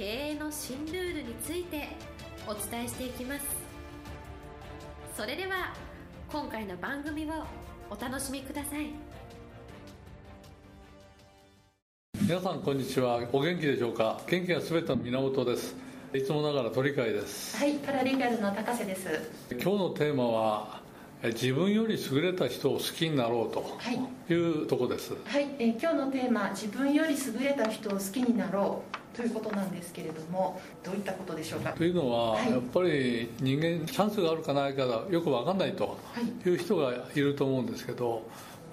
経営の新ルールについてお伝えしていきます。それでは今回の番組をお楽しみください。皆さんこんにちは。お元気でしょうか？元気がすべての源です。いつもながら鳥飼です。はいパラリーガルの高瀬です。今日のテーマは自分より優れた人を好きになろうとい。うとこです。はい、えー、今日のテーマ自分より優れた人を好きになろうということなんですけれどもどういったことでしょうか？というのは、はい、やっぱり人間チャンスがあるかないかよく分かんないとい。う人がいると思うんですけど、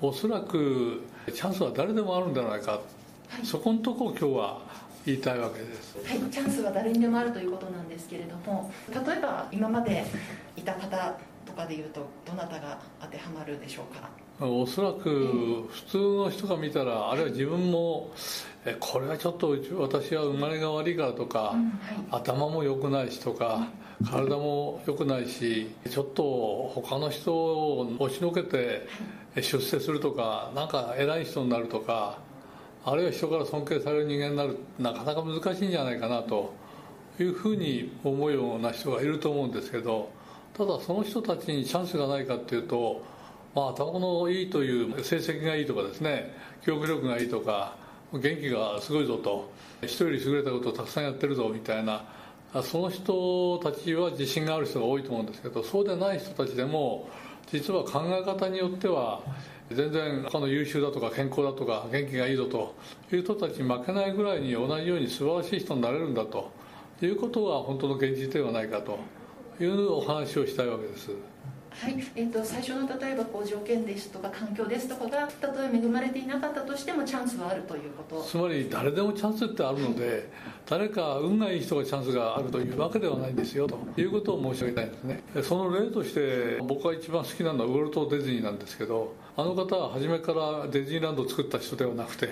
おそらくチャンスは誰でもあるんじゃないか、はい、そこのとこを今日は言いたいわけです。はい。チャンスは誰にでもあるということなんですけれども例えば今までいた方とかでいうとどなたが当てはまるでしょうか？おそらく普通の人が見たらあるいは自分もえこれはちょっと私は生まれが悪いからとか、うんはい、頭も良くないしとか、体も良くないしちょっと他の人を押しのけて出世するとかなんか偉い人になるとかあるいは人から尊敬される人間になるなかなか難しいんじゃないかなというふうに思うような人がいると思うんですけどただその人たちにチャンスがないかっていうとまあ頭のいいという成績がいいとかですね記憶力がいいとか元気がすごいぞと人より優れたことをたくさんやってるぞみたいなその人たちは自信がある人が多いと思うんですけどそうでない人たちでも実は考え方によっては全然他の優秀だとか健康だとか元気がいいぞという人たちに負けないぐらいに同じように素晴らしい人になれるんだということが本当の現実ではないかと。いうお話をしたいわけです。はい。えーと、最初の例えばこう条件ですとか環境ですとかがたとえ恵まれていなかったとしてもチャンスはあるということ。つまり誰でもチャンスってあるので誰か運がいい人がチャンスがあるというわけではないんですよということを申し上げたいんですね。その例として僕が一番好きなのはウォルト・ディズニーなんですけどあの方は初めからディズニーランドを作った人ではなくて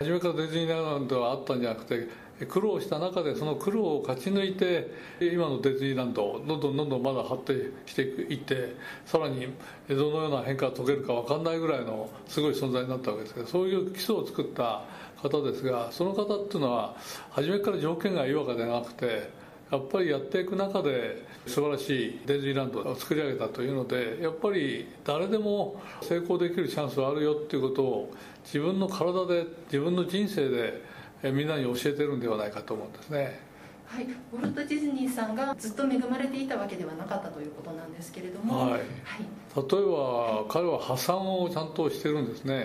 初めからディズニーランドはあったんじゃなくて苦労した中でその苦労を勝ち抜いて今のディズニーランドどんどんどんどんまだ発展していってさらにどのような変化が遂げるか分かんないぐらいのすごい存在になったわけですけどそういう基礎を作った方ですがその方っていうのは初めから条件がいいわけではなくてやっぱりやっていく中で素晴らしいディズニーランドを作り上げたというのでやっぱり誰でも成功できるチャンスはあるよっていうことを自分の体で自分の人生でみんなに教えてるんではないかと思うんですね。はい、ウォルト・ディズニーさんがずっと恵まれていたわけではなかったということなんですけれども、はい、はい、例えば、彼は破産をちゃんとしてるんですね、は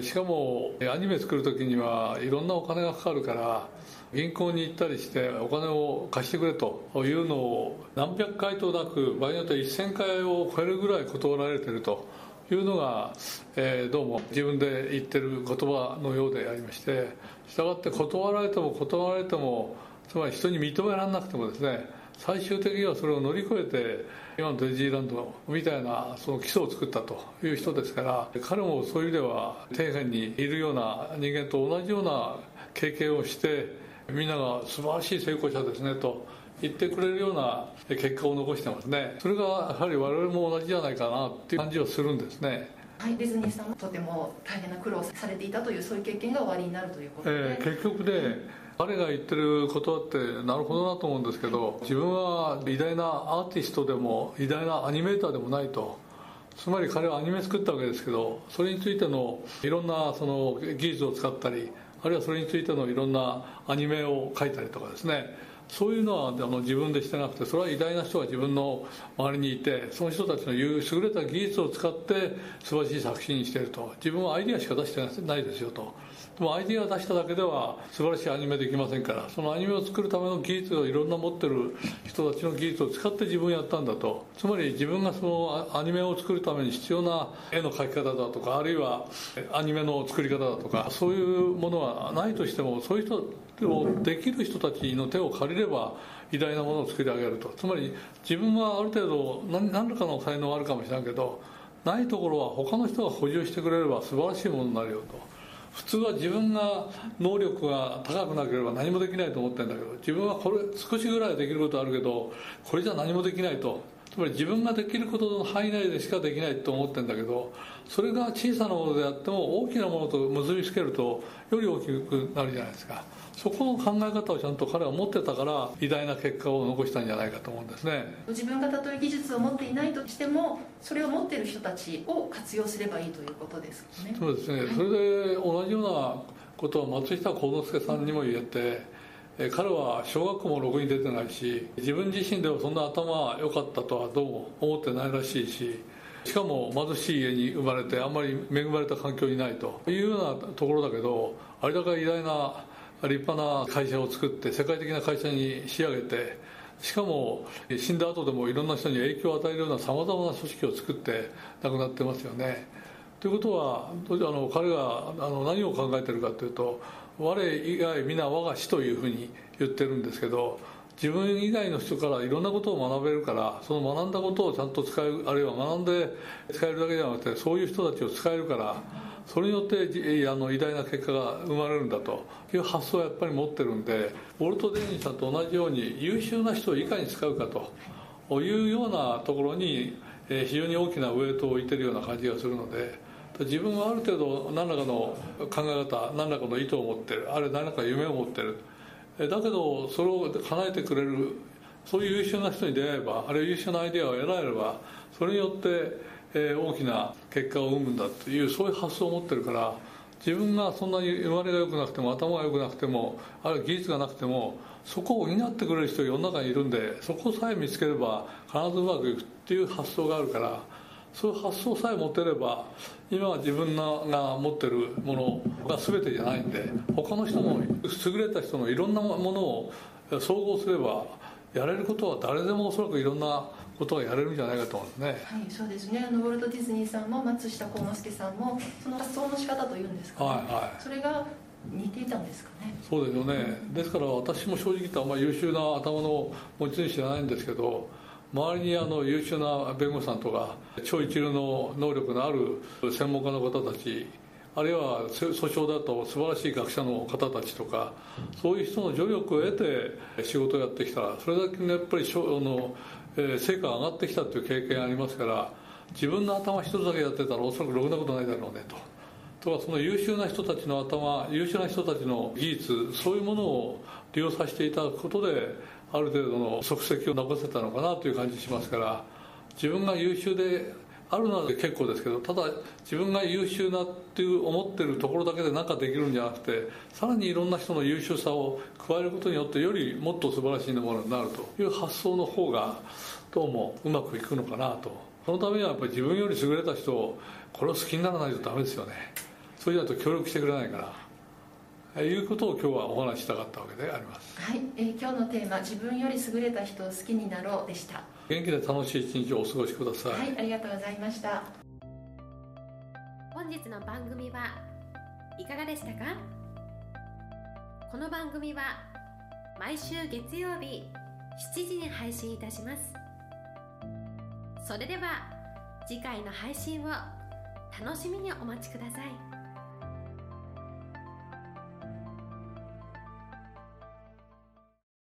い、しかもアニメ作る時にはいろんなお金がかかるから銀行に行ったりしてお金を貸してくれというのを何百回となく場合によっては1000回を超えるぐらい断られてるというのが、えー、どうも自分で言ってる言葉のようでありましてしたがって断られても断られてもつまり人に認められなくてもですね最終的にはそれを乗り越えて今のディズニーランドみたいなその基礎を作ったという人ですから彼もそういう意味では底辺にいるような人間と同じような経験をしてみんなが素晴らしい成功者ですねと言ってくれるような結果を残してますね。それがやはり我々も同じじゃないかなっていう感じはするんですね。はい、ディズニーさんもとても大変な苦労されていたというそういう経験が終わりになるということで、えー、結局で彼が言ってることってなるほどなと思うんですけど自分は偉大なアーティストでも偉大なアニメーターでもないと。つまり彼はアニメ作ったわけですけどそれについてのいろんなその技術を使ったりあるいはそれについてのいろんなアニメを描いたりとかですねそういうのはあの自分でしてなくてそれは偉大な人が自分の周りにいてその人たちの優れた技術を使って素晴らしい作品にしていると。自分はアイデアしか出してないですよと。でもアイディアを出しただけでは素晴らしいアニメできませんからそのアニメを作るための技術をいろんな持ってる人たちの技術を使って自分やったんだとつまり自分がそのアニメを作るために必要な絵の描き方だとかあるいはアニメの作り方だとかそういうものはないとしてもそういう人をできる人たちの手を借りれば偉大なものを作り上げるとつまり自分はある程度何何らかの才能はあるかもしれないけどないところは他の人が補充してくれれば素晴らしいものになるよと。普通は自分が能力が高くなければ何もできないと思ってるんだけど自分はこれ少しぐらいできることあるけどこれじゃ何もできないと。つまり自分ができることの範囲内でしかできないと思ってるんだけどそれが小さなものであっても大きなものと結びつけるとより大きくなるじゃないですか。そこの考え方をちゃんと彼は持ってたから偉大な結果を残したんじゃないかと思うんですね。自分がたとえ技術を持っていないとしてもそれを持っている人たちを活用すればいいということですね。そうですね、はい、それで同じようなことを松下幸之助さんにも言えて、え彼は小学校もろくに出てないし自分自身ではそんな頭良かったとはどうも思ってないらしいししかも貧しい家に生まれてあんまり恵まれた環境にないというようなところだけどあれだけ偉大な立派な会社を作って世界的な会社に仕上げてしかも死んだ後でもいろんな人に影響を与えるようなさまざまな組織を作って亡くなってますよね。ということはあの彼があの何を考えてるかというと我以外皆我が死というふうに言ってるんですけど自分以外の人からいろんなことを学べるからその学んだことをちゃんと使えるあるいは学んで使えるだけじゃなくてそういう人たちを使えるからそれによってあの偉大な結果が生まれるんだと。いう発想をやっぱり持ってるんでウォルト・デニーさんと同じように優秀な人をいかに使うかというようなところに非常に大きなウエイトを置いてるような感じがするので自分はある程度何らかの考え方何らかの意図を持ってる。あるいは何らか夢を持ってる。だけどそれを叶えてくれるそういう優秀な人に出会えばあるいは優秀なアイデアを得られればそれによってえ、大きな結果を生むんだというそういう発想を持ってるから自分がそんなに生まれが良くなくても頭が良くなくてもあるいは技術がなくてもそこを補ってくれる人が世の中にいるんでそこさえ見つければ必ずうまくいくっていう発想があるからそういう発想さえ持てれば今は自分が持ってるものが全てじゃないんで他の人の優れた人のいろんなものを総合すればやれることは誰でもおそらくいろんなことがやれるんじゃないかと思うんですね。はい、そうですね。あのウォルト・ディズニーさんも松下幸之助さんもその発想の仕方というんですか、ね、はいはい。それが似ていたんですかね。そうですよね。ですから私も正直言ったらあんまり優秀な頭の持ち主じゃないんですけど。周りにあの優秀な弁護士さんとか超一流の能力のある専門家の方たちあるいは訴訟だと素晴らしい学者の方たちとかそういう人の助力を得て仕事をやってきたらそれだけやっぱりあのえ成果が上がってきたという経験ありますから自分の頭一つだけやってたらおそらくろくなことないだろうねと。とかその優秀な人たちの頭優秀な人たちの技術そういうものを利用させていただくことである程度の足跡を残せたのかなという感じしますから自分が優秀であるのは結構ですけどただ自分が優秀なっていう思ってるところだけで何かできるんじゃなくてさらにいろんな人の優秀さを加えることによってよりもっと素晴らしいものになるという発想の方がどうもうまくいくのかなと。そのためにはやっぱり自分より優れた人をこれを好きにならないとダメですよね。そういうのと協力してくれないから。いうことを今日はお話ししたかったわけであります。はい、えー、今日のテーマ「自分より優れた人を好きになろう」でした。元気で楽しい一日をお過ごしください。はいありがとうございました。本日の番組はいかがでしたか？この番組は毎週月曜日7時に配信いたします。それでは次回の配信を楽しみにお待ちください